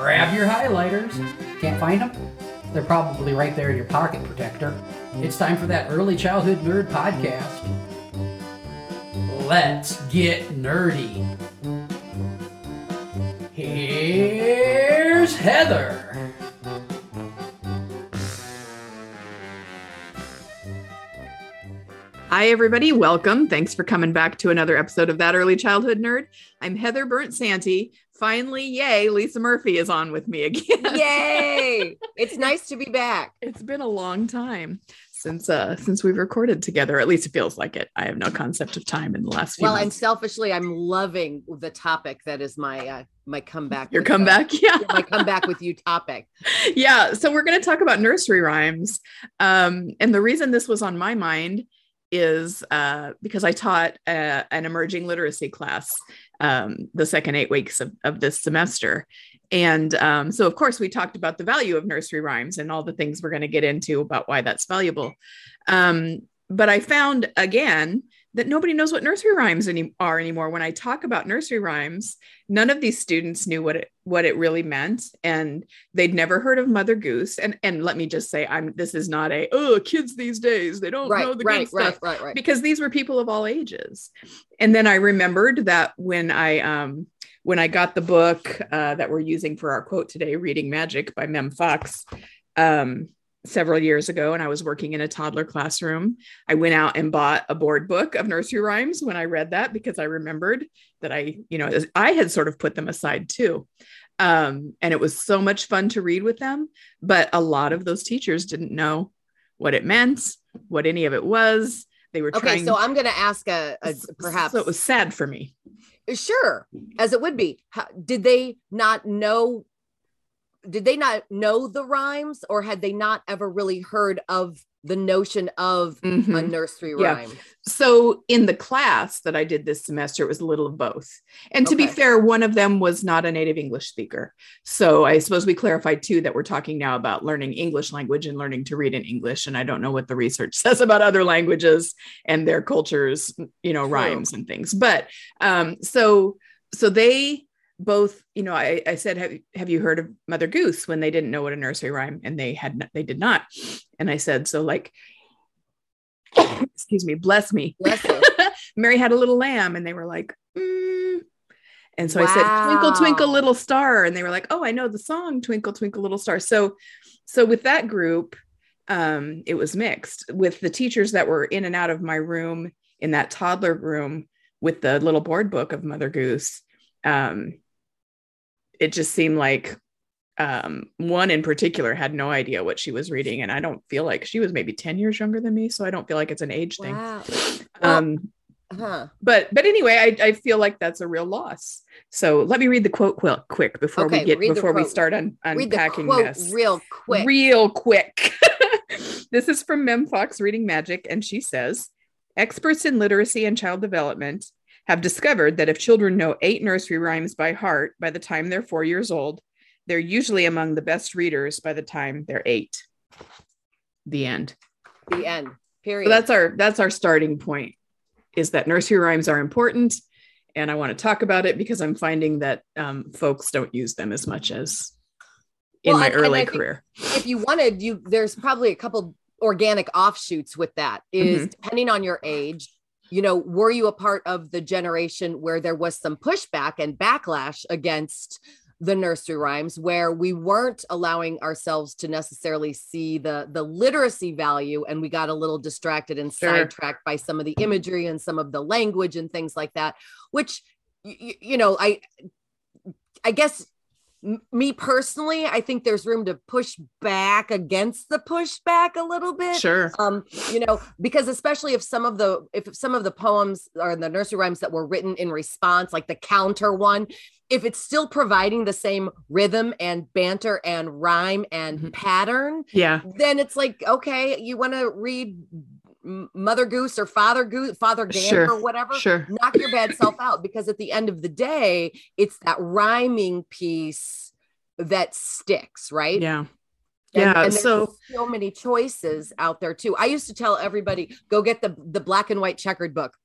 Grab your highlighters. Can't find them? They're probably right there in your pocket protector. It's time for that Early Childhood Nerd podcast. Let's get nerdy. Here's Heather. Hi, everybody. Welcome. Thanks for coming back to another episode of That Early Childhood Nerd. I'm Heather Bernt-Santy. Finally, yay, Lisa Murphy is on with me again. Yay! it's nice to be back. It's been a long time since uh since we've recorded together. At least it feels like it. I have no concept of time in the last few Well, months. and selfishly, I'm loving the topic that is my uh, my comeback. Your with, uh, comeback, yeah. my comeback with you topic. yeah. So we're going to talk about nursery rhymes. Um, and the reason this was on my mind is uh, because I taught uh, an emerging literacy class um, the second eight weeks of, of this semester. And um, so, of course, we talked about the value of nursery rhymes and all the things we're going to get into about why that's valuable. Um, but I found again that nobody knows what nursery rhymes any- are anymore. When I talk about nursery rhymes, none of these students knew what it what it really meant, and they'd never heard of Mother Goose. And and let me just say, I'm this is not a oh kids these days they don't Right, know the right, good right, stuff right, right. because these were people of all ages. And then I remembered that when I um when I got the book uh, that we're using for our quote today, Reading Magic by Mem Fox, um, several years ago, and I was working in a toddler classroom, I went out and bought a board book of nursery rhymes when I read that because I remembered that I, you know, I had sort of put them aside too. Um, and it was so much fun to read with them. But a lot of those teachers didn't know what it meant, what any of it was. They were Okay, trying. so I'm going to ask a perhaps. So it was sad for me. sure, as it would be. How, did they not know? Did they not know the rhymes, or had they not ever really heard of the notion of a Mhm. nursery Yeah. rhyme? So in the class that I did this semester, it was a little of both. And to be fair, one of them was not a native English speaker. So I suppose we clarified too that we're talking now about learning English language and learning to read in English. And I don't know what the research says about other languages and their cultures, you know, True. rhymes and things. But um, so so they both, you know, I, I said, have, have you heard of Mother Goose when they didn't know what a nursery rhyme and they had not, they did not. And I said, so like, excuse me, bless me. Bless. Mary had a little lamb, and they were like, "Mm." and so I said, "Twinkle, twinkle, little star," and they were like, "Oh, I know the song, Twinkle, Twinkle, Little Star." So, so with that group, um, it was mixed with the teachers that were in and out of my room in that toddler room with the little board book of Mother Goose. Um, it just seemed like um, one in particular had no idea what she was reading, and I don't feel like she was maybe ten years younger than me, so I don't feel like it's an age thing. Wow. Well, Um, huh. but but anyway, I, I feel like that's a real loss. So let me read the quote quick, quick before Okay, we get before we start un, unpacking this real quick. real quick. this is from Mem Fox Reading Magic, and she says, "Experts in literacy and child development have discovered that if children know eight nursery rhymes by heart by the time they're four years old, they're usually among the best readers by the time they're eight. The end. the end. Period. So that's our that's our starting point is that nursery rhymes are important and i want to talk about it because i'm finding that um, folks don't use them as much as in Well, my and- and early think- career if you wanted you there's probably a couple organic offshoots with that is depending on your age you know were you a part of the generation where there was some pushback and backlash against the nursery rhymes where we weren't allowing ourselves to necessarily see the the literacy value and we got a little distracted and Sure. sidetracked by some of the imagery and some of the language and things like that which you know i i guess m- me personally, I think there's room to push back against the pushback a little bit. Sure. Um, you know, because especially if some of the if some of the poems or the nursery rhymes that were written in response, like the counter one, if it's still providing the same rhythm and banter and rhyme and Mhm. pattern, Yeah. then it's like okay, you want to read Mother Goose or Father Goose, Father Gander Sure, or whatever Sure. knock your bad self out because at the end of the day, it's that rhyming piece that sticks, right? Yeah. And- Yeah. and so so many choices out there too. I used to tell everybody, go get the the black and white checkered book.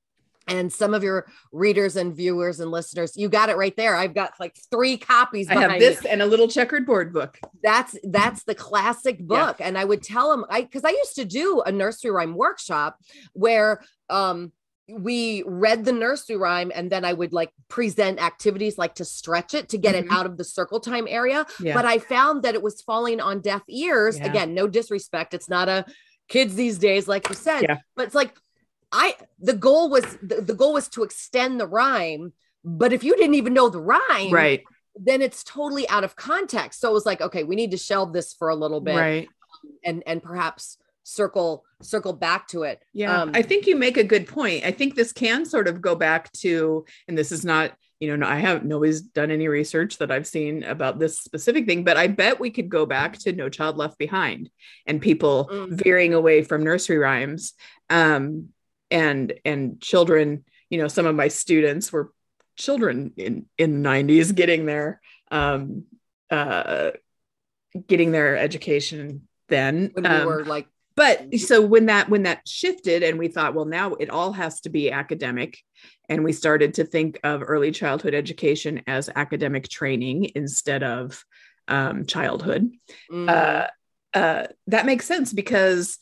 And some of your readers and viewers and listeners, you got it right there. I've got like three copies. I have this me. and a little checkered board book. That's that's the classic book. And I would tell them, I because I used to do a nursery rhyme workshop where um we read the nursery rhyme and then I would like present activities like to stretch it to get Mhm. it out of the circle time area. Yeah. But I found that it was falling on deaf ears. Yeah. Again, no disrespect. It's not a kids these days, like you said. Yeah. But it's like I the goal was the, the goal was to extend the rhyme. But if you didn't even know the rhyme, right. then it's totally out of context. So it was like, okay, we need to shelve this for a little bit Right. and and perhaps circle circle back to it. Yeah, Um, I think you make a good point. I think this can sort of go back to, and this is not, you know, I haven't nobody's done any research that I've seen about this specific thing, but I bet we could go back to No Child Left Behind and people Mm. veering away from nursery rhymes. Um, and and children, you know, some of my students were children in in the 90s getting their um uh getting their education then. when we Um, were like but so when that when that shifted and we thought well now it all has to be academic and we started to think of early childhood education as academic training instead of um, childhood mm, uh, uh, that makes sense because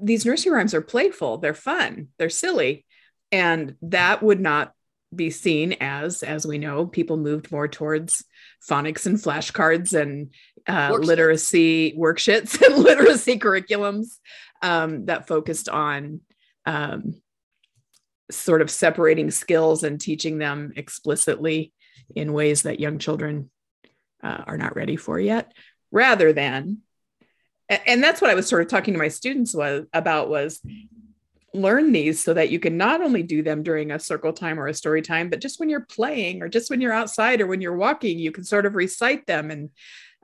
these nursery rhymes are playful they're fun they're silly and that would not be seen as as we know people moved more towards phonics and flashcards and uh, literacy worksheets and literacy curriculums um, that focused on um, sort of separating skills and teaching them explicitly in ways that young children uh, are not ready for yet rather than and that's what i was sort of talking to my students was about was learn these so that you can not only do them during a circle time or a story time but just when you're playing or just when you're outside or when you're walking you can sort of recite them and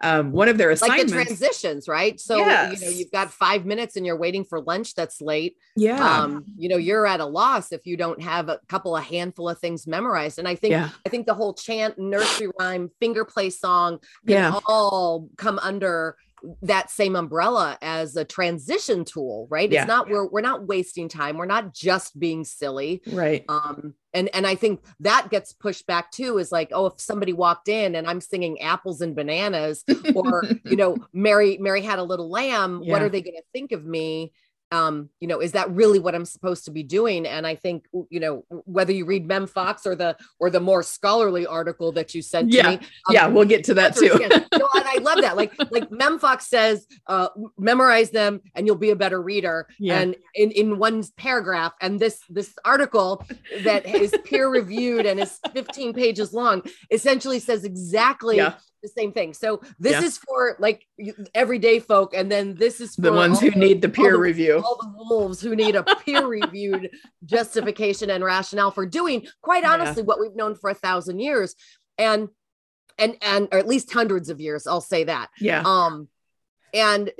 um, one of their assignments like the transitions, right? So you know you've got five minutes and you're waiting for lunch that's late. yeah Um, you know, you're at a loss if you don't have a couple of handful of things memorized. And I think yeah I think the whole chant, nursery rhyme, finger play song can Yeah. all come under that same umbrella as a transition tool, right? Yeah. It's not we're we're not wasting time. We're not just being silly. right um and and i think that gets pushed back too is like oh if somebody walked in and i'm singing apples and bananas or you know mary mary had a little lamb what are they going to think of me um you know is that really what i'm supposed to be doing and i think you know whether you read mem fox or the or the more scholarly article that you sent to Yeah. me um, yeah we'll get to that too no, and I love that. Like, like Mem Fox says, uh, memorize them and you'll be a better reader. Yeah. And in, in one paragraph, and this this article that is peer reviewed and is 15 pages long essentially says exactly Yeah. The same thing. So this Yeah. is for like everyday folk, and then this is for the ones all who need the peer the- review all the wolves who need a peer reviewed justification and rationale for doing quite Yeah. honestly what we've known for a thousand years and and and or at least hundreds of years i'll say that yeah um and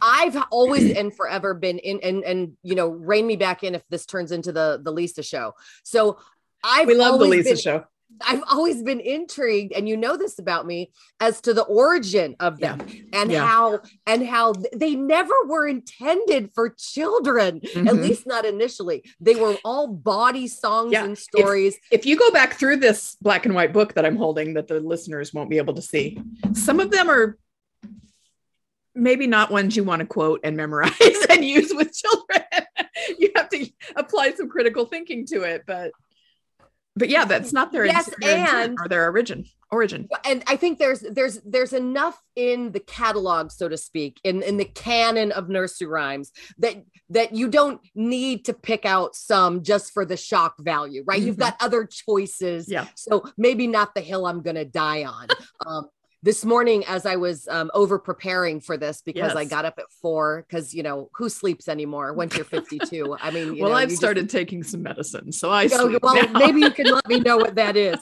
i've always and forever been in and and you know rein me back in if this turns into the the lisa show so i've we love the lisa been- show I've always been intrigued, and you know this about me, as to the origin of them and Yeah. how and how they never were intended for children, at Mhm. least not initially. They were all body songs Yeah. and stories. if you go back through this black and white book that I'm holding that the listeners won't be able to see, some of them are maybe not ones you want to quote and memorize and use with children. you have to apply some critical thinking to it, but but yeah, that's not their, Yes, their and- or their origin origin. and I think there's there's there's enough in the catalog, so to speak, in in the canon of nursery rhymes that that you don't need to pick out some just for the shock value, right? You've Mhm. got other choices. Yeah. So maybe not the hill I'm gonna die on. um, this morning as I was um, over preparing for this because I got up at four because you know who sleeps anymore once you're 52. I mean, you well, know, I've you just- started taking some medicine, so I Oh, sleep well, now. maybe you can let me know what that is.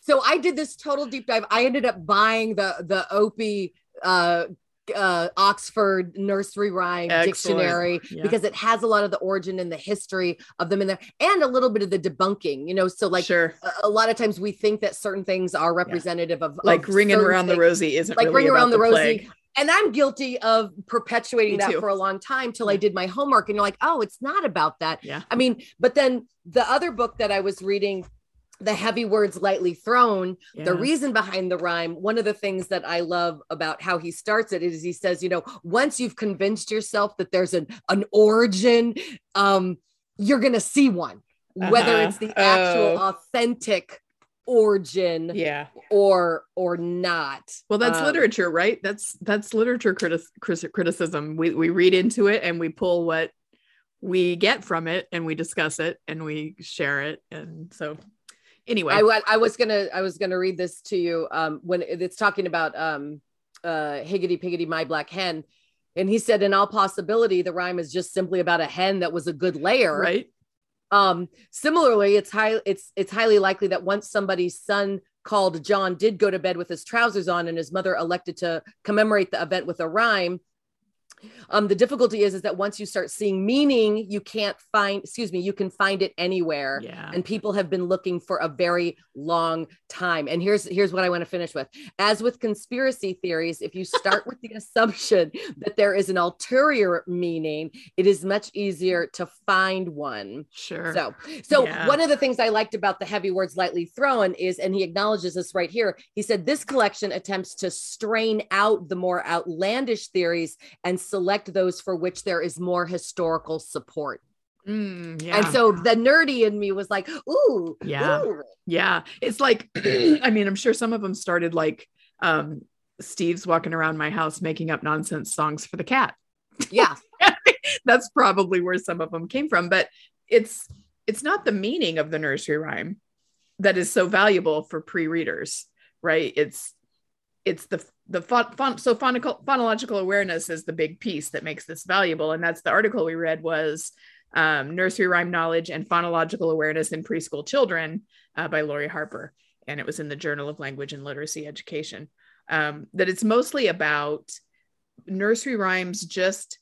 So I did this total deep dive. I ended up buying the the Opie uh uh Oxford nursery rhyme Excellent. dictionary Yeah. because it has a lot of the origin and the history of them in there and a little bit of the debunking, you know. So like sure, a, a lot of times we think that certain things are representative of like of ringing around the things. rosy isn't Like really Ring Around the Rosie. plague. And I'm guilty of perpetuating that for a long time till I did my homework. And you're like, oh, it's not about that. Yeah. I mean, but then the other book that I was reading, The Heavy Words Lightly Thrown, Yeah. the reason behind the rhyme, one of the things that I love about how he starts it is he says, you know, once you've convinced yourself that there's an, an origin, um, you're going to see one, whether Uh-huh. it's the actual Oh. authentic origin yeah. or or not. Well, that's Um, literature, right? That's that's literature criti- criticism. We we read into it and we pull what we get from it and we discuss it and we share it. And so, anyway, I, I was gonna I was gonna read this to you um, when it's talking about um, uh, higgity piggity my black hen, and he said in all possibility the rhyme is just simply about a hen that was a good layer. right? Um, similarly, it's high it's it's highly likely that once somebody's son called John did go to bed with his trousers on and his mother elected to commemorate the event with a rhyme. Um, the difficulty is is that once you start seeing meaning, you can't find, excuse me, you can find it anywhere Yeah. and people have been looking for a very long time and here's here's what i want to finish with as with conspiracy theories if you start with the assumption that there is an ulterior meaning it is much easier to find one Sure. so so Yeah. one of the things i liked about the heavy words lightly thrown is and he acknowledges this right here he said this collection attempts to strain out the more outlandish theories and select those for which there is more historical support Mm, yeah. and so the nerdy in me was like, ooh, Yeah. ooh. Yeah, it's like I mean, I'm sure some of them started like um Steve's walking around my house making up nonsense songs for the cat. yeah, That's probably where some of them came from, but it's it's not the meaning of the nursery rhyme that is so valuable for pre-readers, right? It's it's the the font, font so phonical, phonological awareness is the big piece that makes this valuable. And that's the article we read was um, nursery rhyme knowledge and phonological awareness in preschool children uh, by Lori Harper. And it was in the Journal of Language and Literacy Education. Um, that it's mostly about nursery rhymes just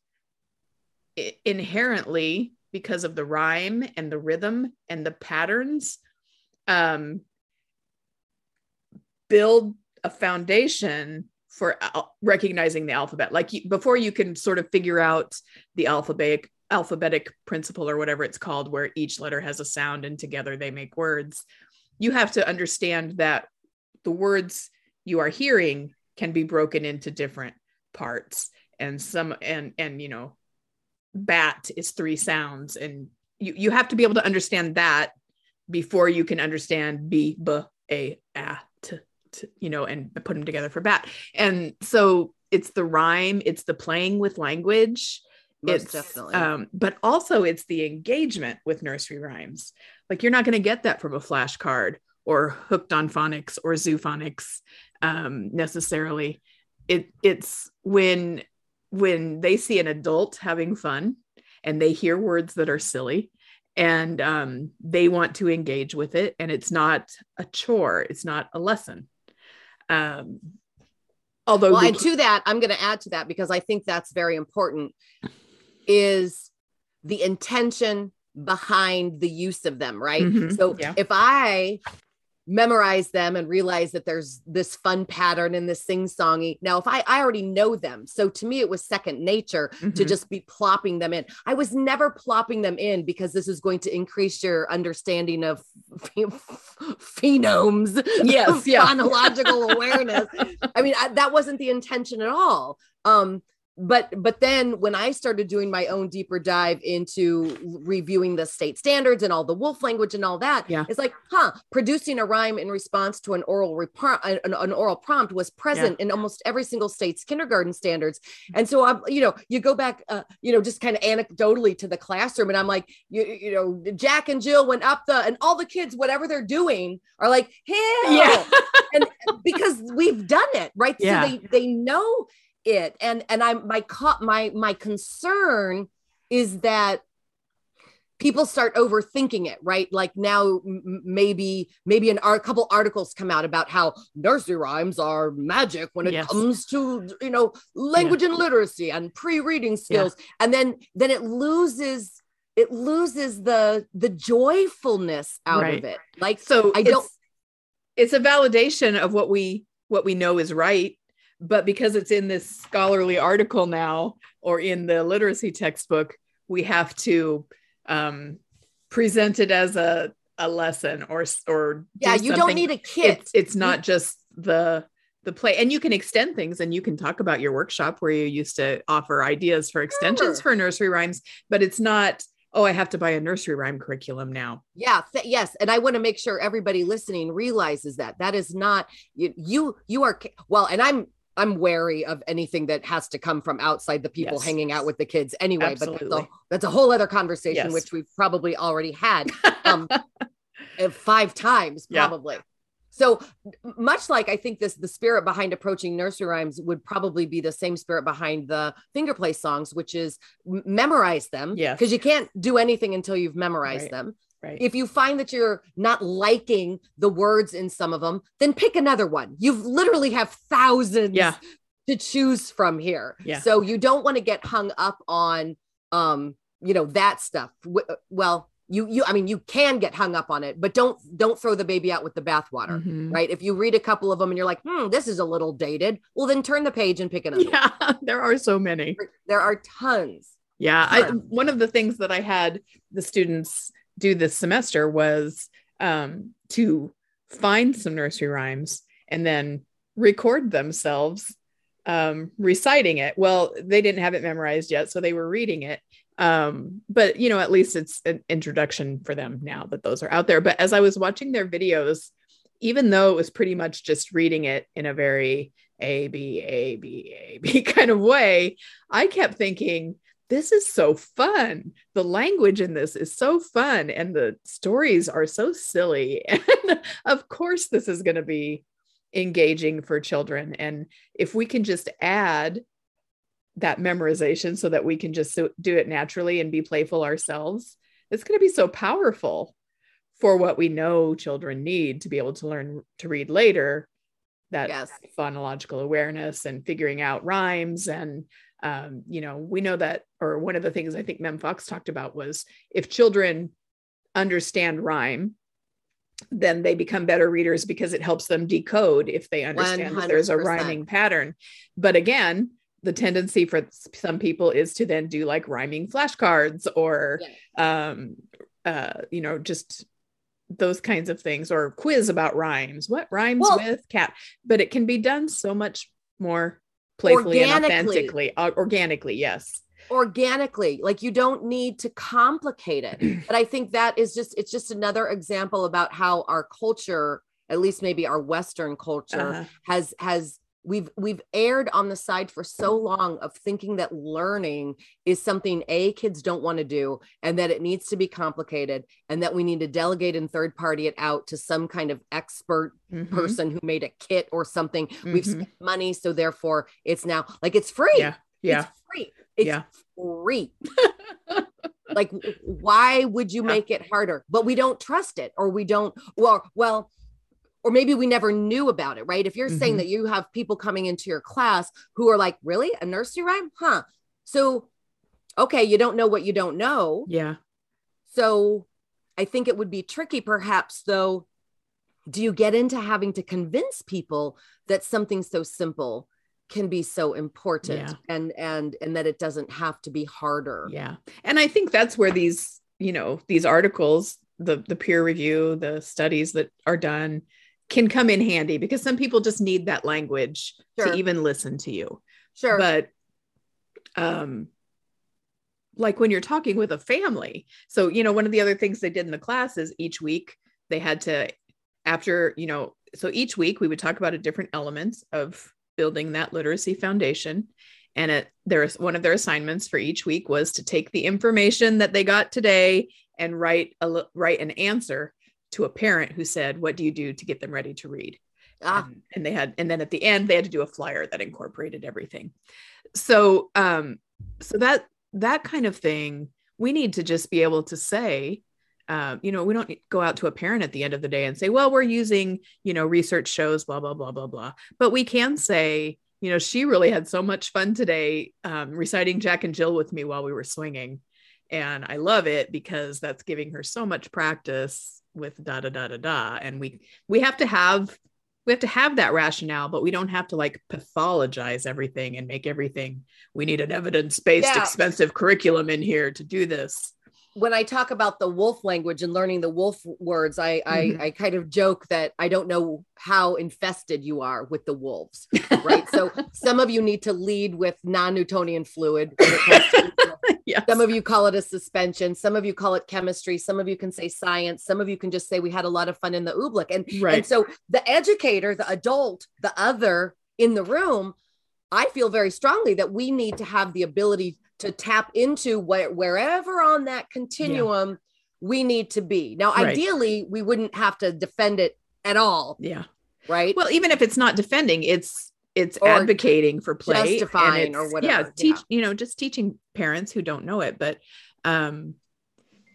inherently because of the rhyme and the rhythm and the patterns um, build a foundation for al- recognizing the alphabet. Like you, before you can sort of figure out the alphabetic alphabetic principle or whatever it's called where each letter has a sound and together they make words you have to understand that the words you are hearing can be broken into different parts. And some and and you know bat is three sounds and you you have to be able to understand that before you can understand b b a a t, you know and put them together for bat. And so it's the rhyme it's the playing with language. Most it's definitely. um but also it's the engagement with nursery rhymes. Like you're not going to get that from a flashcard or hooked on phonics or zoophonics um necessarily. It it's when when they see an adult having fun and they hear words that are silly and um, they want to engage with it and it's not a chore it's not a lesson um, although well, they and to that, I'm going to add to that because I think that's very important. Is the intention behind the use of them, right? Mhm, So yeah. if I memorize them and realize that there's this fun pattern and this sing-songy now if I, I already know them so to me it was second nature to Mhm. just be plopping them in i was never plopping them in because this is going to increase your understanding of phonemes Yes, yeah. phonological awareness i mean I, that wasn't the intention at all um but but then when i started doing my own deeper dive into reviewing the state standards and all the wolf language and all that Yeah. it's like huh producing a rhyme in response to an oral repro- an, an oral prompt was present in almost every single state's kindergarten standards and so i'm you know you go back uh, you know just kind of anecdotally to the classroom and i'm like you, you know jack and jill went up the and all the kids whatever they're doing are like hill Yeah. and because we've done it right? Yeah. So they they know it, and and I'm my co- my my concern is that people start overthinking it right? Like now m- maybe maybe an a couple articles come out about how nursery rhymes are magic when it Yes. comes to you know language and literacy and pre-reading skills. And then then it loses it loses the the joyfulness out Right. of it. Like so I don't- it's, it's a validation of what we what we know is right but because it's in this scholarly article now or in the literacy textbook we have to um present it as a a lesson or or yeah do you don't need a kit it's, it's not just the the play and you can extend things and you can talk about your workshop where you used to offer ideas for extensions Sure. for nursery rhymes but it's not oh i have to buy a nursery rhyme curriculum now Yeah, th- yes, and I want to make sure everybody listening realizes that that is not you. You, you are well, and I'm I'm wary of anything that has to come from outside the people Yes. hanging out with the kids anyway. But that's a, that's a whole other conversation, Yes. which we've probably already had um, uh, five times, Yeah. probably. So much like I think this, the spirit behind approaching nursery rhymes would probably be the same spirit behind the finger play songs, which is memorize them. Yes. because you can't do anything until you've memorized Right. them right if you find that you're not liking the words in some of them, then pick another one. You've literally have thousands Yeah. to choose from here. Yeah. So you don't want to get hung up on um, you know, that stuff. Well, you you I mean you can get hung up on it, but don't don't throw the baby out with the bathwater. Mhm. Right. If you read a couple of them and you're like, hmm, this is a little dated, well, then turn the page and pick another. one. yeah there are so many There are tons. Yeah, I, one of the things that I had the students do this semester was um, to find some nursery rhymes and then record themselves um, reciting it. Well, they didn't have it memorized yet, so they were reading it. Um, but you know, at least it's an introduction for them now that those are out there. But as I was watching their videos, even though it was pretty much just reading it in a very A B A B A B kind of way, I kept thinking, this is so fun. The language in this is so fun, and the stories are so silly. And of course, this is going to be engaging for children. And if we can just add that memorization so that we can just do it naturally and be playful ourselves, it's going to be so powerful for what we know children need to be able to learn to read later that Yes. phonological awareness and figuring out rhymes and um, you know we know that or one of the things i think mem fox talked about was if children understand rhyme then they become better readers because it helps them decode if they understand that there's a rhyming pattern. But again the tendency for some people is to then do like rhyming flashcards or um uh you know just those kinds of things or quiz about rhymes. What rhymes Well- with cat? But it can be done so much more playfully and authentically uh, organically yes organically like you don't need to complicate it but i think that is just it's just another example about how our culture at least maybe our western culture Uh-huh. has has we've we've aired on the side for so long of thinking that learning is something a kids don't want to do and that it needs to be complicated and that we need to delegate and third party it out to some kind of expert Mhm. person who made a kit or something we've Mhm. spent money so therefore it's now like it's free yeah yeah it's free. It's Yeah. free. like, why would you Yeah. make it harder? But we don't trust it, or we don't. Well, well, or maybe we never knew about it, right? If you're saying Mhm. that you have people coming into your class who are like, "Really, a nursery rhyme? Huh?" So, okay, you don't know what you don't know. yeah So, I think it would be tricky, perhaps, though. Do you get into having to convince people that something so simple can be so important Yeah. and and and that it doesn't have to be harder? yeah and i think that's where these you know these articles the the peer review the studies that are done can come in handy because some people just need that language Sure. to even listen to you Sure. but um like when you're talking with a family so you know one of the other things they did in the class is each week they had to after you know so each week we would talk about a different elements of building that literacy foundation and it there's one of their assignments for each week was to take the information that they got today and write a write an answer to a parent who said what do you do to get them ready to read? Ah. and, and they had and then at the end they had to do a flyer that incorporated everything. So um so that that kind of thing we need to just be able to say uh, you know we don't go out to a parent at the end of the day and say well we're using you know research shows blah blah blah blah blah. But we can say you know she really had so much fun today um, reciting jack and jill with me while we were swinging and i love it because that's giving her so much practice with da da da da da and we we have to have we have to have that rationale but we don't have to like pathologize everything and make everything we need an evidence-based Yeah. expensive curriculum in here to do this when I talk about the wolf language and learning the wolf words, I, Mhm. I I kind of joke that I don't know how infested you are with the wolves, right? so some of you need to lead with non-Newtonian fluid. when it comes to- yes some of you call it a suspension. Some of you call it chemistry. Some of you can say science. Some of you can just say we had a lot of fun in the oobleck. And and so the educator, the adult, the other in the room, I feel very strongly that we need to have the ability to tap into where, wherever on that continuum we need to be. Now, Right. ideally, we wouldn't have to defend it at all, yeah right? well even if it's not defending it's it's Or advocating for play and justifying or whatever, yeah teach yeah. you know just teaching parents who don't know it but um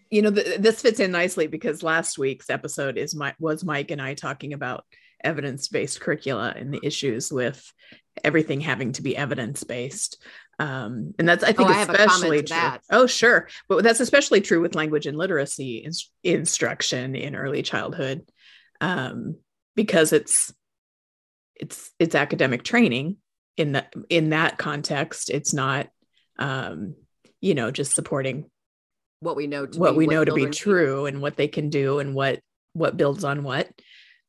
you know th- this fits in nicely because last week's episode is my was mike and i talking about evidence-based curricula and the issues with everything having to be evidence-based um, and that's i think Oh, I especially true. that. oh sure. But that's especially true with language and literacy ins- instruction in early childhood um, because it's it's it's academic training in that in that context. It's not um you know just supporting what we know to what be we know to be true and what they can do and what what builds on what.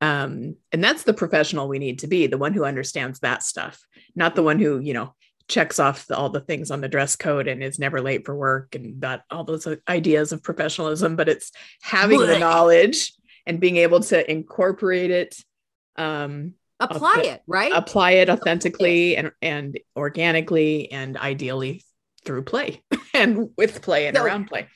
Um and that's the professional we need to be the one who understands that stuff not the one who you know checks off the, all the things on the dress code and is never late for work and that all those ideas of professionalism but it's having the knowledge and being able to incorporate it um Apply Okay. it, right? apply it authentically and and organically and ideally through play and with play and So- around play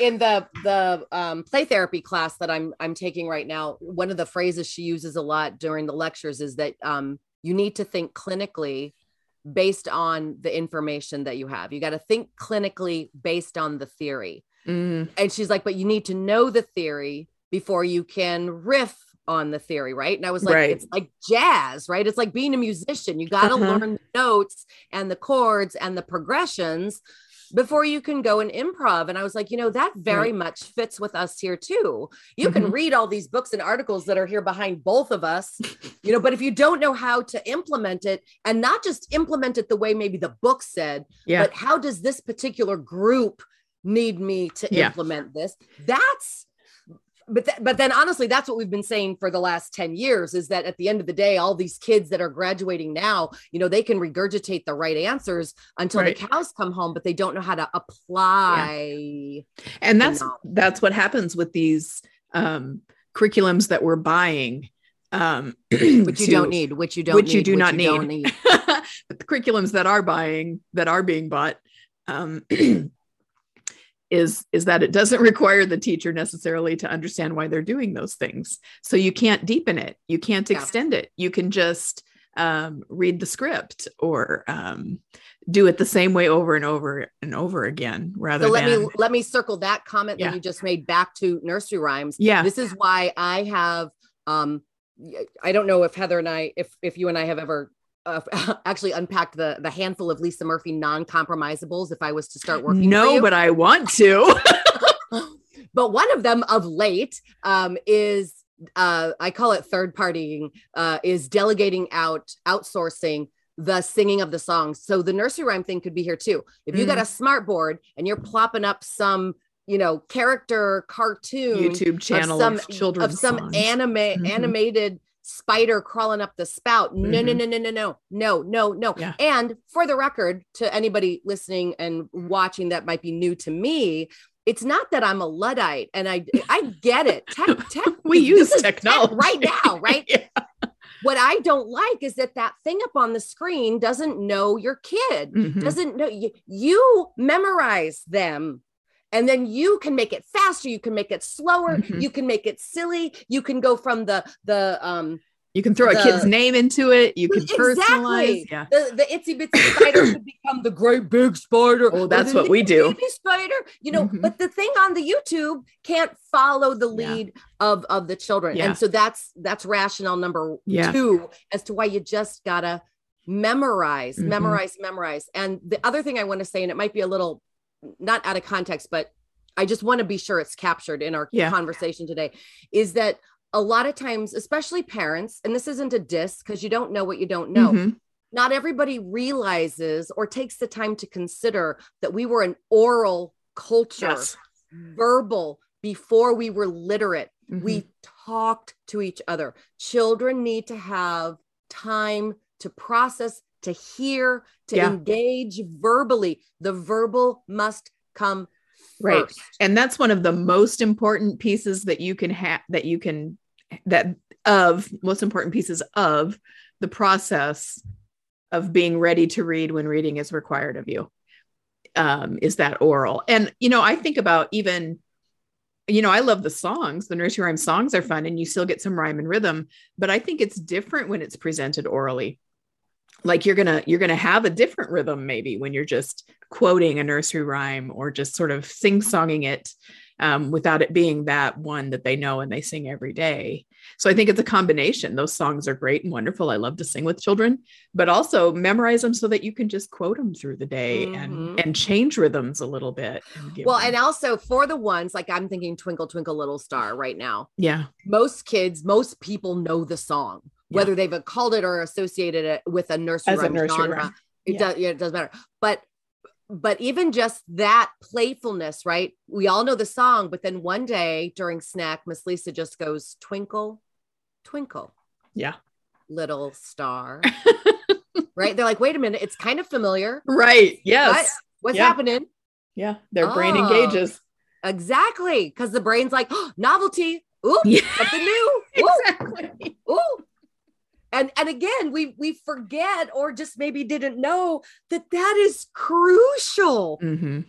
in the the um, play therapy class that I'm I'm taking right now, one of the phrases she uses a lot during the lectures is that um, you need to think clinically based on the information that you have. You got to think clinically based on the theory. Mm, And she's like, but you need to know the theory before you can riff on the theory, right? And I was like, Right. it's like jazz, right? It's like being a musician. You got to Uh-huh. learn the notes and the chords and the progressions before you can go and improv. And I was like, you know, that very much fits with us here too. You can Mhm. read all these books and articles that are here behind both of us, you know, but if you don't know how to implement it and not just implement it the way maybe the book said, yeah but how does this particular group need me to Yeah. implement this that's but th- but then honestly that's what we've been saying for the last 10 years is that at the end of the day all these kids that are graduating now you know they can regurgitate the right answers until Right. the cows come home but they don't know how to apply and that's that's what happens with these um curriculums that we're buying um which you to- don't need which you don't which need, you do not don't need. but the curriculums that are buying that are being bought um is is that it doesn't require the teacher necessarily to understand why they're doing those things. So you can't deepen it. You can't Yeah. extend it. You can just um, read the script or um, do it the same way over and over and over again rather so let than me let me circle that comment Yeah. that you just made back to nursery rhymes. Yeah. This is why i have um i don't know if heather and i if if you and i have ever uh, actually unpack the the handful of lisa murphy non-compromisables if i was to start working no but i want to. But one of them of late um is uh i call it third partying uh is delegating out outsourcing the singing of the songs. So the nursery rhyme thing could be here too. If you got Mm. a smart board and you're plopping up some you know character cartoon youtube channel of some children's of some anime Mhm. animated spider crawling up the spout. No, no, Mhm. no, no, no, no, no, no, no. Yeah. And for the record, to anybody listening and watching that might be new to me, it's not that I'm a luddite, and I I get it. Tech, tech, we use is tech technology right now, right? Yeah. What I don't like is that that thing up on the screen doesn't know your kid Mhm. doesn't know you, you memorize them and then you can make it faster you can make it slower Mhm. you can make it silly you can go from the the um You can throw The- a kid's name into it. You can personalize. Yeah. The, the itsy bitsy spider could become the great big spider. Oh, that's what we do. baby Spider, you know, Mhm. but the thing on the YouTube can't follow the Yeah. lead of of the children, Yeah. and so that's that's rationale number Yeah. two as to why you just gotta memorize, Mhm. memorize, memorize. And the other thing I want to say, and it might be a little not out of context, but I just want to be sure it's captured in our Yeah. conversation today, is that a lot of times, especially parents, and this isn't a diss because you don't know what you don't know Mhm. not everybody realizes or takes the time to consider that we were an oral culture, Yes. verbal before we were literate. Mhm. We talked to each other. Children need to have time to process, to hear, to Yeah. engage verbally. The verbal must come Right. first. and that's one of the most important pieces that you can have that you can that of most important pieces of the process of being ready to read when reading is required of you um, is that oral and you know i think about even you know i love the songs the nursery rhyme songs are fun and you still get some rhyme and rhythm but i think it's different when it's presented orally like you're gonna you're gonna have a different rhythm maybe when you're just quoting a nursery rhyme or just sort of sing-songing it um, without it being that one that they know and they sing every day. So i think it's a combination. Those songs are great and wonderful. I love to sing with children but also memorize them so that you can just quote them through the day Mhm. and and change rhythms a little bit and Well, them- and also for the ones like I'm thinking Twinkle Twinkle Little Star right now. yeah. Most kids, most people know the song, Yeah. whether they've called it or associated it with a nursery As a rhyme nursery genre. rhyme. It Yeah. does, yeah, it does matter. But but even just that playfulness, right? We all know the song, but then one day during snack, Miss Lisa just goes, Twinkle, twinkle, yeah little star. right? They're like, wait a minute, it's kind of familiar. right yes What? What's Yeah. happening? yeah their brain Oh. engages Exactly. Because the brain's like, oh, novelty. Ooh, yeah something new. Ooh. exactly Ooh. And and again, we we forget or just maybe didn't know that that is crucial. hmm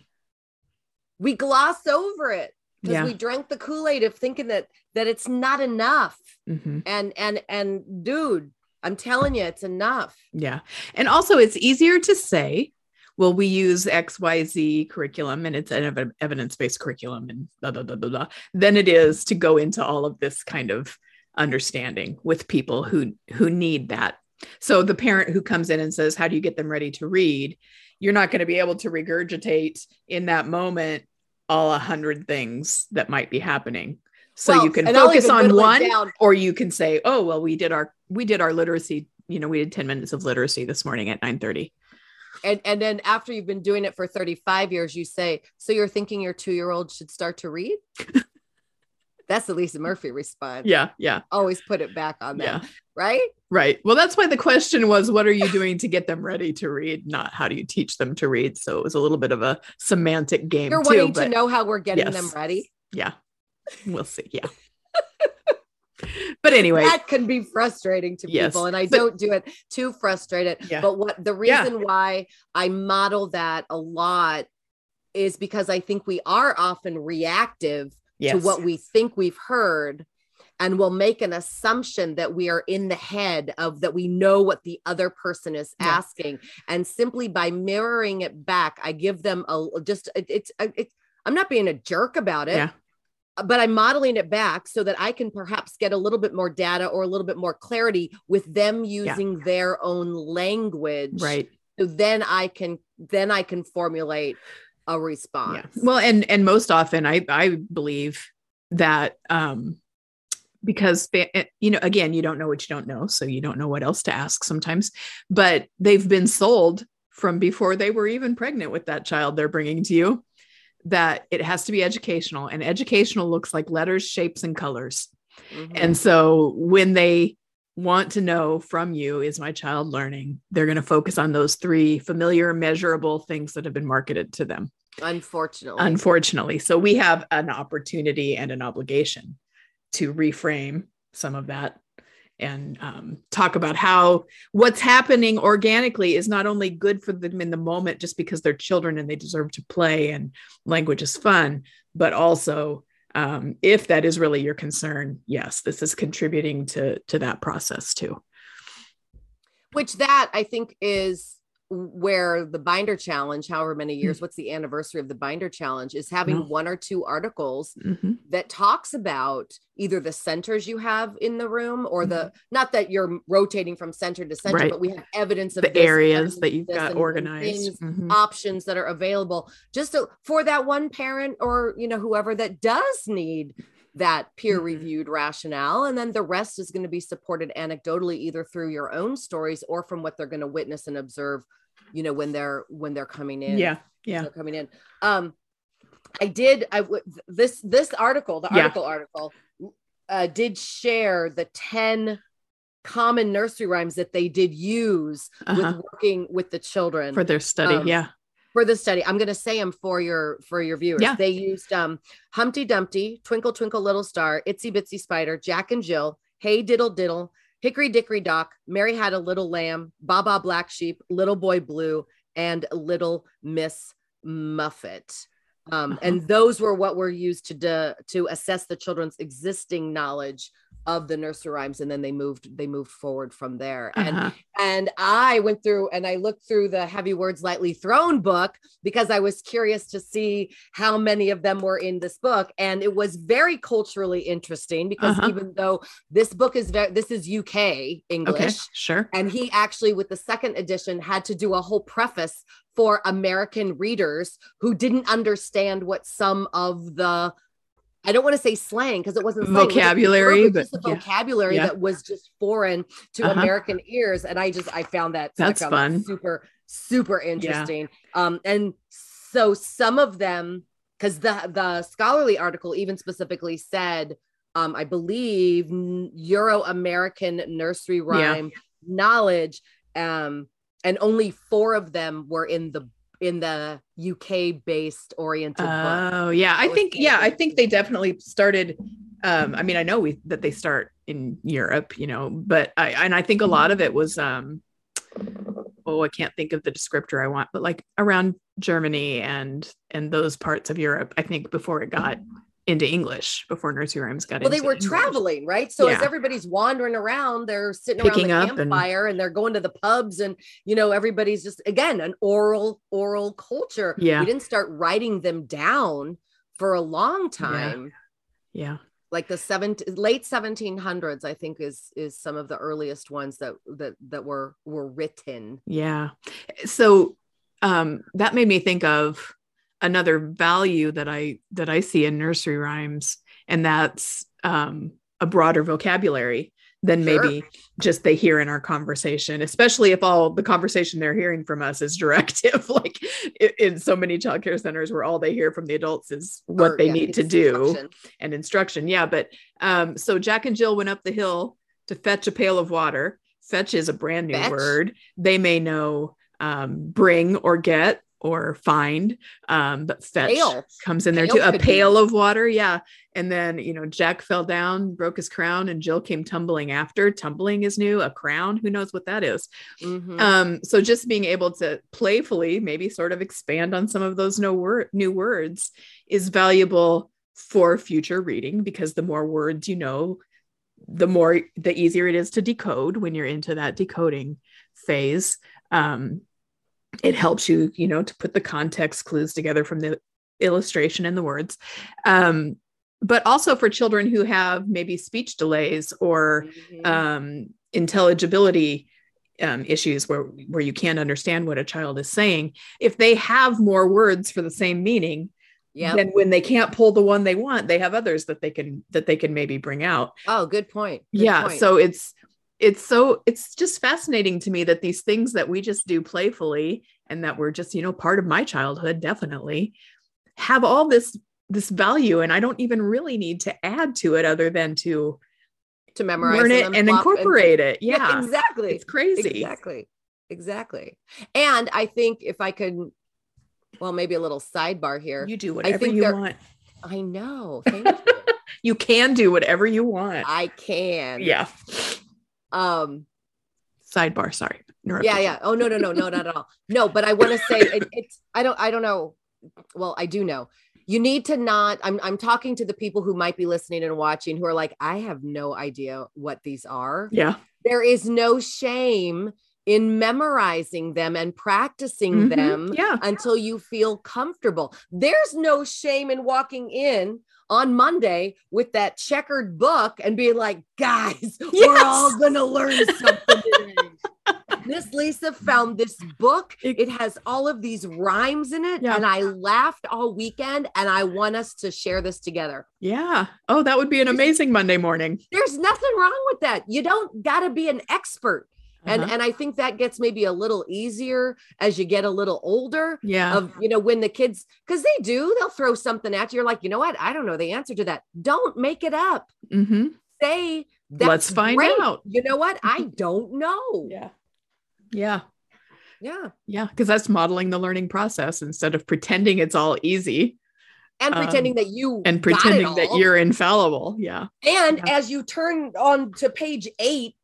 We gloss over it because yeah we drank the Kool-Aid of thinking that that it's not enough. hmm And and and dude, I'm telling you, it's enough. Yeah. And also, it's easier to say, well, we use XYZ curriculum and it's an evidence based curriculum and blah, blah, blah, blah, blah, than it is to go into all of this kind of understanding with people who who need that. So the parent who comes in and says, How do you get them ready to read? You're not going to be able to regurgitate in that moment all a hundred things that might be happening. So Well, you can focus on one or you can say oh well we did our we did our literacy you know we did 10 minutes of literacy this morning at 9 30 And and then after you've been doing it for 35 years, you say, so you're thinking your two-year-old should start to read? That's the Lisa Murphy response. yeah yeah Always put it back on them, yeah right? right well that's why the question was what are you doing to get them ready to read not how do you teach them to read so it was a little bit of a semantic game You're too wanting to know how we're getting yes. them ready. yeah we'll see yeah but anyway that can be frustrating to Yes, people and i but- don't do it too frustrated Yeah. but what the Yeah. reason why i model that a lot is because i think we are often reactive yes. to what we think we've heard and we'll make an assumption that we are in the head of that we know what the other person is Yeah. asking. And simply by mirroring it back i give them a just it, it's uh, it's i'm not being a jerk about it yeah. Uh, but I'm modeling it back so that I can perhaps get a little bit more data or a little bit more clarity with them using their own language. right. So then I can then I can formulate a response. Yeah. Well, and and most often I I believe that um because eh, you know again you don't know what you don't know so you don't know what else to ask sometimes but they've been sold from before they were even pregnant with that child they're bringing to you that it has to be educational and educational looks like letters shapes and colors Mhm. and so when they want to know from you, is my child learning? They're going to focus on those three familiar, measurable things that have been marketed to them, unfortunately. unfortunately. So we have an opportunity and an obligation to reframe some of that and um, talk about how what's happening organically is not only good for them in the moment just because they're children and they deserve to play and language is fun, but also um, if that is really your concern yes this is contributing to to that process too. Which that i think is where the binder challenge however many years mm-hmm. what's the anniversary of the binder challenge is having no. one or two articles mm-hmm. that talks about either the centers you have in the room or mm-hmm. the not that you're rotating from center to center right. but we have evidence of the this, areas that you've got and, organized and things, mm-hmm. options that are available just to, for that one parent or you know whoever that does need that peer mm-hmm. reviewed rationale. And then the rest is going to be supported anecdotally, either through your own stories or from what they're going to witness and observe you know when they're when they're coming in. Yeah yeah. They're coming in. Um i did i w- this this article the article yeah. article uh did share the 10 common nursery rhymes that they did use uh-huh. with working with the children. For their study um, yeah. for the study. I'm going to say them for your for your viewers. Yeah. they used um humpty dumpty twinkle twinkle little star itsy bitsy spider jack and jill hey diddle diddle Hickory Dickory Dock, Mary Had a Little Lamb, Baa Baa Black Sheep, Little Boy Blue, and Little Miss Muffet. Um. And those were what were used to de- to assess the children's existing knowledge of the nursery rhymes and then they moved they moved forward from there uh-huh. and and i went through and i looked through the heavy words lightly thrown book because i was curious to see how many of them were in this book and it was very culturally interesting because uh-huh. even though this book is very this is uk english okay, sure and he actually with the second edition had to do a whole preface for American readers who didn't understand what some of the I don't want to say slang because it wasn't slang, vocabulary, it was but yeah. vocabulary yeah. that was just foreign to uh-huh. American ears. And I just I found that that's found fun, that super super interesting. Yeah. Um, and so some of them, because the the scholarly article even specifically said, um, I believe Euro American nursery rhyme knowledge, um, and only four of them were in the in the UK based oriented oh yeah I think yeah I think they definitely started um I mean I know we that they start in Europe you know but I and I think a lot of it was um oh I can't think of the descriptor I want but like around Germany and and those parts of Europe I think before it got into English before nursery rhymes got well, they were English. traveling, right? So yeah. as everybody's wandering around, they're sitting Picking around the campfire and... and... they're going to the pubs and you know, everybody's just again an oral, oral culture. Yeah. We didn't start writing them down for a long time. Yeah. yeah. Like the seven late 1700s, I think is is some of the earliest ones that that that were were written. Yeah. So um that made me think of another value that I that I see in nursery rhymes, and that's um, a broader vocabulary than sure. maybe just they hear in our conversation, especially if all the conversation they're hearing from us is directive, like in so many childcare centers where all they hear from the adults is what or, they yeah, need to do and instruction. Yeah. But um, so Jack and Jill went up the hill to fetch a pail of water. Fetch is a brand new fetch. word. They may know um, bring or get or find um but fetch pail. comes in there pail too a pail be. of water yeah and then you know jack fell down broke his crown and jill came tumbling after tumbling is new a crown who knows what that is mm-hmm. um so just being able to playfully maybe sort of expand on some of those no word new words is valuable for future reading because the more words you know the more the easier it is to decode when you're into that decoding phase um it helps you you know to put the context clues together from the illustration and the words um, but also for children who have maybe speech delays or mm-hmm. um, intelligibility um, issues where where you can't understand what a child is saying if they have more words for the same meaning yeah then when they can't pull the one they want they have others that they can that they can maybe bring out oh good point good yeah point. so it's it's so it's just fascinating to me that these things that we just do playfully and that were just you know part of my childhood definitely have all this this value and i don't even really need to add to it other than to to memorize learn it and incorporate and, it. Yeah, yeah exactly. it's crazy. Exactly. Exactly. And i think if i could well maybe a little sidebar here. You do whatever you want. I know. Thank you. You can do whatever you want. I can. Yeah um, sidebar. Sorry. Yeah, yeah. Oh no, no, no, no, not at all. No, but I want to say it, it's. I don't. I don't know. Well, I do know. you need to not I'm I'm talking to the people who might be listening and watching who are like I have no idea what these are. Yeah. There is no shame in memorizing them and practicing Mhm. them Yeah. until you feel comfortable. There's no shame in walking in on Monday with that checkered book and be like, guys, we're all gonna learn something today. Miss Lisa found this book. It- It has all of these rhymes in it, Yeah. and I laughed all weekend. And I want us to share this together. Yeah. Oh, that would be an amazing Monday morning. There's nothing wrong with that. You don't got to be an expert. And Uh-huh. and I think that gets maybe a little easier as you get a little older. yeah. Of you know when the kids because they do they'll throw something at you. You're like you know what I don't know the answer to that. Don't make it up. hmm Say that's Let's find great. out. You know what I don't know. Yeah. Yeah. Yeah. Yeah. Because that's modeling the learning process instead of pretending it's all easy And Um, pretending that you and got it pretending that you're infallible. Yeah. And Yeah. as you turn on to page eight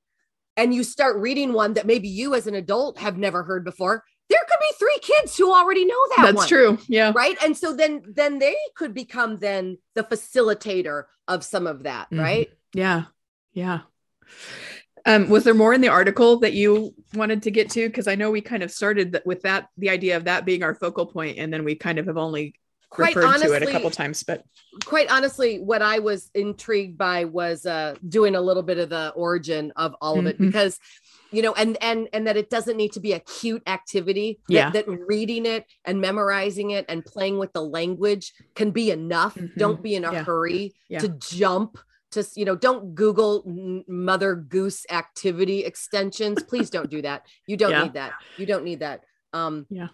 and you start reading one that maybe you as an adult have never heard before, there could be three kids who already know that That's one. true. Yeah. Right. And so then then they could become then the facilitator of some of that, Mhm. right? Yeah. Yeah. Um, was there more in the article that you wanted to get to? Because I know we kind of started th- with that, the idea of that being our focal point, and then we kind of have only Quite referred honestly, to it a couple times. But quite honestly, what I was intrigued by was uh doing a little bit of the origin of all of it Mhm. because you know and and and that it doesn't need to be a cute activity that, Yeah. that reading it and memorizing it and playing with the language can be enough Mhm. don't be in a Yeah. hurry Yeah. to jump to you know don't google mother goose activity extensions please don't do that you don't Yeah. need that you don't need that um Yeah.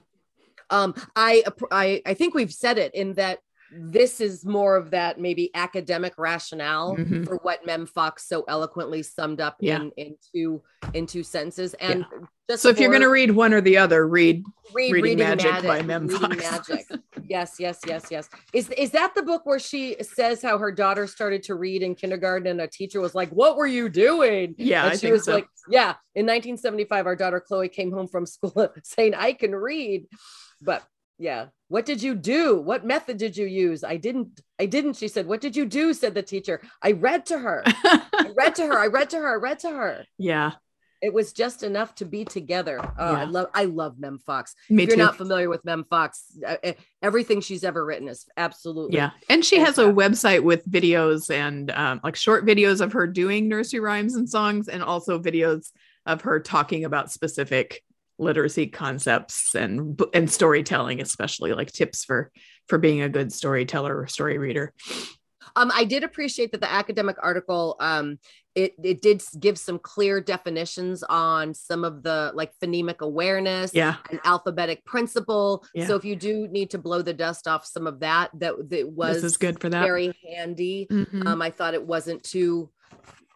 Um i i i think we've said it in that this is more of that maybe academic rationale Mhm. for what mem fox so eloquently summed up Yeah. in in two in two sentences and just so if you're going to read one or the other, read read Reading reading, Magic magic, by Mem Fox. magic yes yes yes yes is is that the book where she says how her daughter started to read in kindergarten and a teacher was like what were you doing Yeah, and she was so. like yeah in 1975 our daughter chloe came home from school saying i can read but yeah what did you do? What method did you use? I didn't i didn't she said what did you do? said the teacher. I read to her. I read to her i read to her i read to her. Yeah, it was just enough to be together. Oh i love i love mem fox. Me if you're too. not familiar with mem fox uh, uh, everything she's ever written is absolutely yeah, and she has a website with videos and um, like short videos of her doing nursery rhymes and songs, and also videos of her talking about specific literacy concepts and and storytelling, especially like tips for for being a good storyteller or story reader. Um, I did appreciate that the academic article um, it it did give some clear definitions on some of the like phonemic awareness Yeah, and alphabetic principle. Yeah. So if you do need to blow the dust off some of that, that that was this is good for that. very handy. Mhm. Um, I thought it wasn't too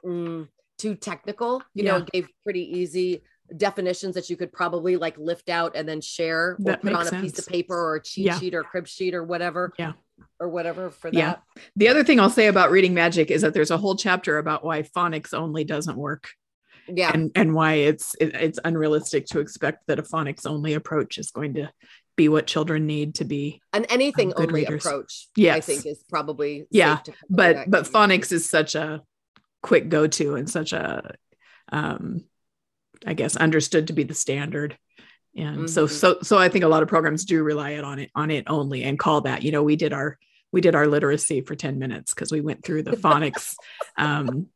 mm, too technical. You know, Yeah. it gave pretty easy definitions that you could probably like lift out and then share or That put on a piece of paper or a cheat Yeah. sheet or crib sheet or whatever. Yeah. Or whatever for Yeah. that. The other thing I'll say about reading magic is that there's a whole chapter about why phonics only doesn't work Yeah. and and why it's it, it's unrealistic to expect that a phonics only approach is going to be what children need to be. An anything good only readers. approach, I think is probably Yeah, But but phonics is such a quick go to and such a um I guess understood to be the standard. And so Mhm. so so I think a lot of programs do rely it on it on it only and call that, you know, we did our we did our literacy for 10 minutes because we went through the phonics um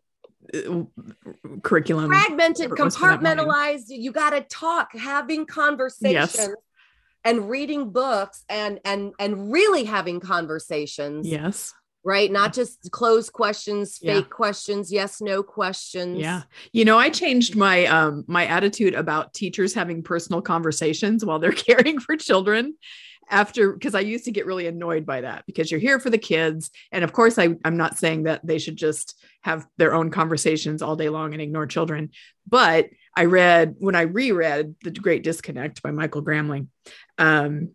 curriculum. fragmented, whatever it was for that morning. compartmentalized. You got to talk, having conversations, and reading books, and and and really having conversations. Yes. Right, not just closed questions, Yeah. fake questions, yes, no questions. Yeah. You know, I changed my um my attitude about teachers having personal conversations while they're caring for children after because I used to get really annoyed by that because you're here for the kids. And of course, I, I'm not saying that they should just have their own conversations all day long and ignore children. But I read when I reread The Great Disconnect by Michael Gramling, um,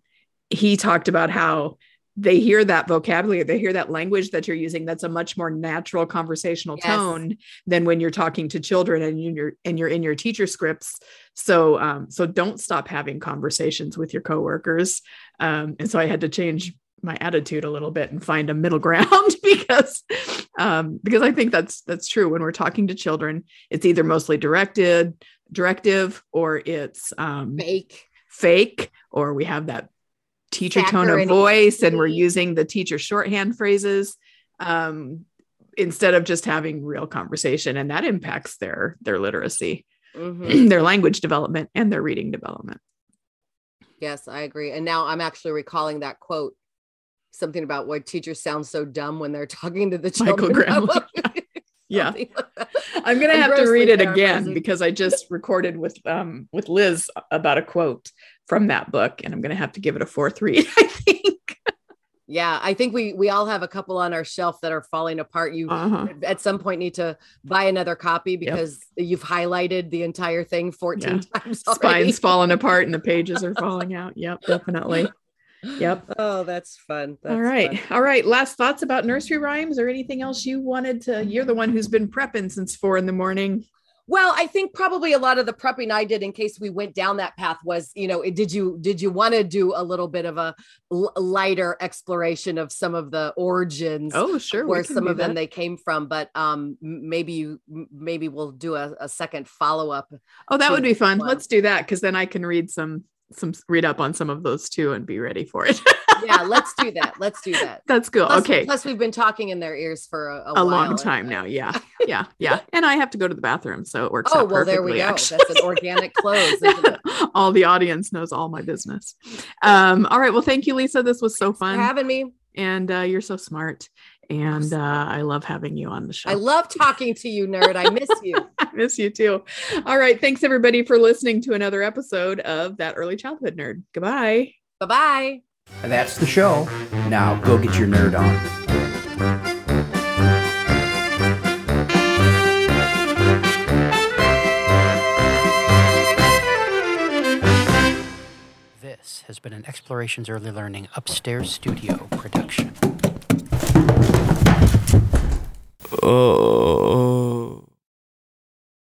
he talked about how they hear that vocabulary, they hear that language that you're using. That's a much more natural conversational Yes. tone than when you're talking to children and you're and you're in your teacher scripts. So um, so don't stop having conversations with your coworkers. Um, and so I had to change my attitude a little bit and find a middle ground because um, because I think that's that's true when we're talking to children it's either mostly directed directive or it's um, Fake. fake or we have that teacher tone of voice and we're using the teacher shorthand phrases um, instead of just having real conversation and that impacts their their literacy Mhm. their language development and their reading development Yes, I agree. And now I'm actually recalling that quote. Something about why teachers sound so dumb when they're talking to the Michael children. Graham. yeah like i'm gonna have to read it again because i just recorded with um with liz about a quote from that book and i'm gonna have to give it a fourth read i think Yeah, I think we we all have a couple on our shelf that are falling apart. You uh-huh at some point need to buy another copy because you've highlighted the entire thing 14 times already. spines falling apart and the pages are falling out yep definitely Yep. Oh, that's fun. That's all right fun. all right last thoughts about nursery rhymes or anything else you wanted to you're the one who's been prepping since four in the morning Well, I think probably a lot of the prepping I did in case we went down that path was, you know, did you did you want to do a little bit of a l- lighter exploration of some of the origins oh sure where some of them they came from? But um, maybe you maybe we'll do a, a second follow up. oh that would be fun one. let's do that because then i can read some some read up on some of those too and be ready for it Yeah, let's do that. Let's do that. that's cool Plus, okay Plus, we've been talking in their ears for a, a, a long time now. Yeah, yeah, yeah. And I have to go to the bathroom, so it works. Oh out well, there we go. actually. That's an organic close. all the audience knows all my business. Um, all right. Well, thank you, Lisa. This was so For fun, having me. and uh, you're so smart, and uh, I love having you on the show. I love talking to you, nerd. I miss you. I miss you too. All right. Thanks everybody for listening to another episode of that early childhood nerd. Goodbye. Bye bye. That's the show. Now go get your nerd on. This has been an Explorations Early Learning Upstairs Studio production. Oh.